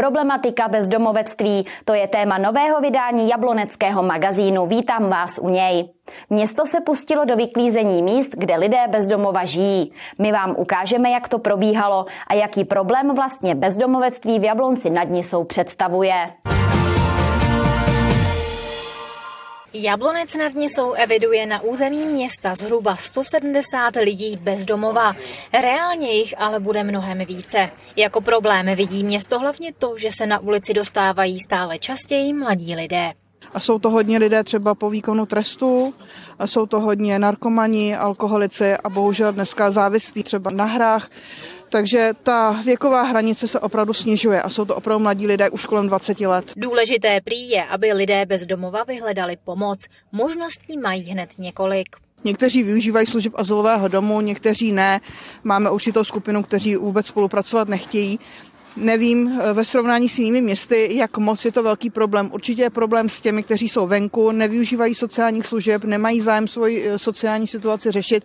Problematika bezdomovectví, to je téma nového vydání jabloneckého magazínu. Vítám vás u něj. Město se pustilo do vyklízení míst, kde lidé bezdomova žijí. My vám ukážeme, jak to probíhalo a jaký problém vlastně bezdomovectví v Jablonci nad Nisou představuje. Jablonec nad Nisou eviduje na území města zhruba 170 lidí bez domova. Reálně jich ale bude mnohem více. Jako problém vidí město hlavně to, že se na ulici dostávají stále častěji mladí lidé. A jsou to hodně lidé třeba po výkonu trestu, a jsou to hodně narkomani, alkoholici a bohužel dneska závislí třeba na hrách. Takže ta věková hranice se opravdu snižuje a jsou to opravdu mladí lidé už kolem 20 let. Důležité prý je, aby lidé bez domova vyhledali pomoc. Možností mají hned několik. Někteří využívají služeb azylového domu, někteří ne. Máme určitou skupinu, kteří vůbec spolupracovat nechtějí. Nevím eh, ve srovnání s jinými městy, jak moc je to velký problém. Určitě je problém s těmi, kteří jsou venku, nevyužívají sociálních služeb, nemají zájem svoji eh, sociální situaci řešit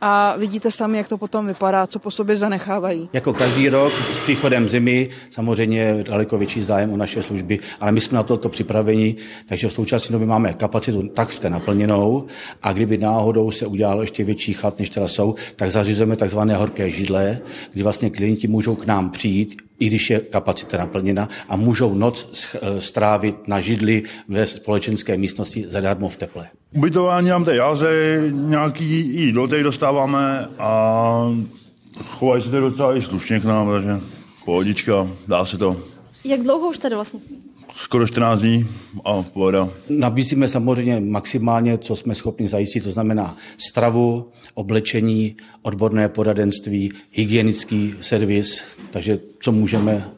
a vidíte sami, jak to potom vypadá, co po sobě zanechávají. Jako každý rok s příchodem zimy samozřejmě daleko větší zájem o naše služby, ale my jsme na toto připraveni, takže v současné době máme kapacitu takřka naplněnou a kdyby náhodou se udělalo ještě větší chlad, než teda jsou, tak zařizujeme takzvané horké židle, kdy vlastně klienti můžou k nám přijít, i když je kapacita naplněna a můžou noc strávit na židli ve společenské místnosti zadarmo v teple. Ubytování nám té jaře, nějaký jídlo tady dostáváme a chovají se tady docela i slušně k nám, takže pohodička, dá se to. Jak dlouho už tady vlastně Skoro 14 dní a voda. Nabízíme samozřejmě maximálně, co jsme schopni zajistit, to znamená stravu, oblečení, odborné poradenství, hygienický servis, takže co můžeme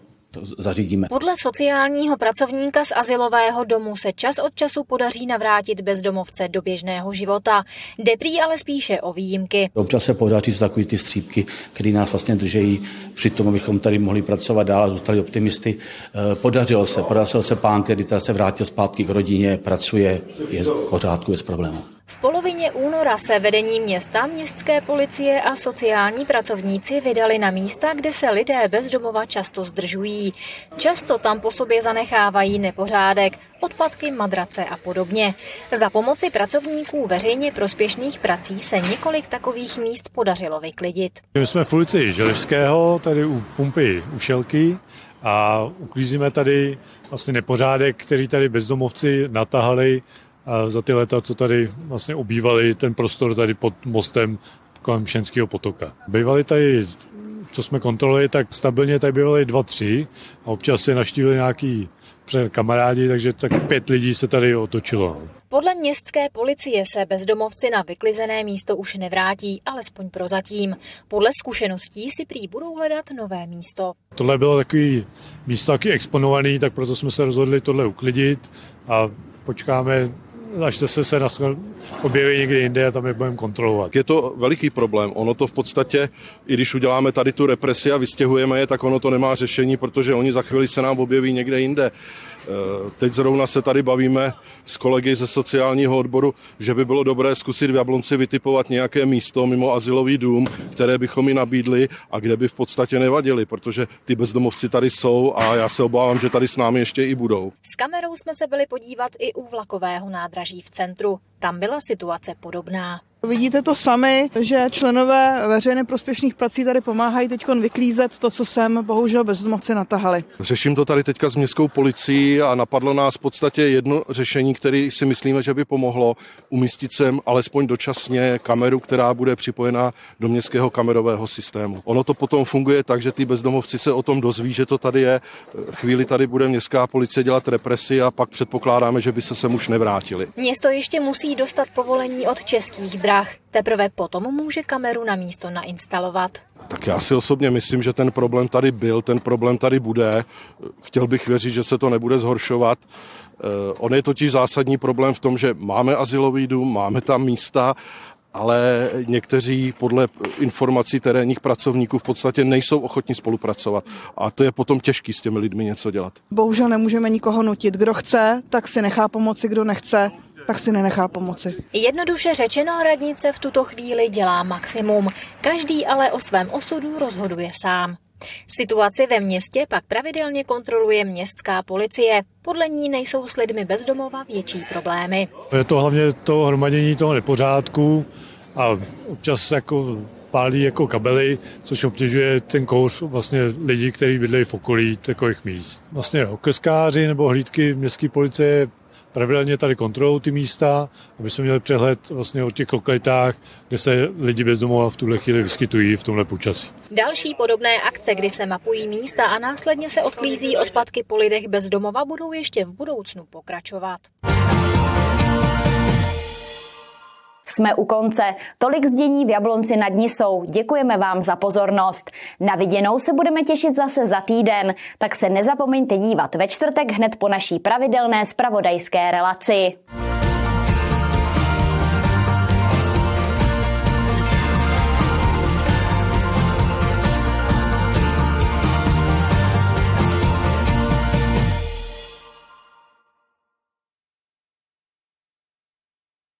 zařídíme. Podle sociálního pracovníka z asilového domu se čas od času podaří navrátit bezdomovce do běžného života. Deprý ale spíše o výjimky. Občas se podaří z takový ty střípky, které nás vlastně držejí při tom, abychom tady mohli pracovat dál a zůstali optimisty. Eh, podařilo se, podařilo se pán, který se vrátil zpátky k rodině, pracuje, je v pořádku, je s problémem. V polovině února se vedení města, městské policie a sociální pracovníci vydali na místa, kde se lidé bez domova často zdržují. Často tam po sobě zanechávají nepořádek, odpadky, madrace a podobně. Za pomoci pracovníků veřejně prospěšných prací se několik takových míst podařilo vyklidit. My jsme v ulici Želivského, tady u pumpy Ušelky a uklízíme tady vlastně nepořádek, který tady bezdomovci natahali za ty leta, co tady vlastně obývali ten prostor tady pod mostem kolem Šenského potoka. Bývali tady, co jsme kontrolovali, tak stabilně tady bývali dva, tři a občas se naštívili nějaký kamarádi, takže tak pět lidí se tady otočilo. Podle městské policie se bezdomovci na vyklizené místo už nevrátí, alespoň prozatím. Podle zkušeností si prý budou hledat nové místo. Tohle bylo takový místo taky exponovaný, tak proto jsme se rozhodli tohle uklidit a počkáme až se se nás objeví někde jinde a tam je budeme kontrolovat. Je to veliký problém. Ono to v podstatě, i když uděláme tady tu represi a vystěhujeme je, tak ono to nemá řešení, protože oni za chvíli se nám objeví někde jinde. Eh, teď zrovna se tady bavíme s kolegy ze sociálního odboru, že by bylo dobré zkusit v Jablonci vytipovat nějaké místo mimo asilový dům, které bychom ji nabídli a kde by v podstatě nevadili, protože ty bezdomovci tady jsou a já se obávám, že tady s námi ještě i budou. S kamerou jsme se byli podívat i u vlakového nádraží v centru. Tam byla situace podobná. Vidíte to sami, že členové veřejně prospěšných prací tady pomáhají teď vyklízet to, co sem bohužel bezdomovci natahali. Řeším to tady teďka s městskou policií a napadlo nás v podstatě jedno řešení, které si myslíme, že by pomohlo umístit sem alespoň dočasně kameru, která bude připojena do městského kamerového systému. Ono to potom funguje tak, že ty bezdomovci se o tom dozví, že to tady je. Chvíli tady bude městská policie dělat represi a pak předpokládáme, že by se sem už nevrátili. Město ještě musí dostat povolení od českých drah. Teprve potom může kameru na místo nainstalovat. Tak já si osobně myslím, že ten problém tady byl, ten problém tady bude. Chtěl bych věřit, že se to nebude zhoršovat. Eh, on je totiž zásadní problém v tom, že máme asilový dům, máme tam místa, ale někteří podle informací terénních pracovníků v podstatě nejsou ochotní spolupracovat. A to je potom těžký s těmi lidmi něco dělat. Bohužel nemůžeme nikoho nutit. Kdo chce, tak si nechá pomoci, kdo nechce, tak si nenechá pomoci. Jednoduše řečeno, radnice v tuto chvíli dělá maximum. Každý ale o svém osudu rozhoduje sám. Situaci ve městě pak pravidelně kontroluje městská policie. Podle ní nejsou s lidmi bezdomova větší problémy. Je to hlavně to hromadění toho nepořádku a občas jako pálí jako kabely, což obtěžuje ten kouř vlastně lidí, kteří bydlejí v okolí takových míst. Vlastně okrskáři nebo hlídky městské policie pravidelně tady kontrolují ty místa, aby jsme měli přehled vlastně o těch lokalitách, kde se lidi bezdomova v tuhle chvíli vyskytují v tomhle počasí. Další podobné akce, kdy se mapují místa a následně se odklízí odpadky po lidech bezdomova, budou ještě v budoucnu pokračovat. Jsme u konce. Tolik zdění v Jablonci nad Nisou. Děkujeme vám za pozornost. Na viděnou se budeme těšit zase za týden, tak se nezapomeňte dívat ve čtvrtek hned po naší pravidelné spravodajské relaci.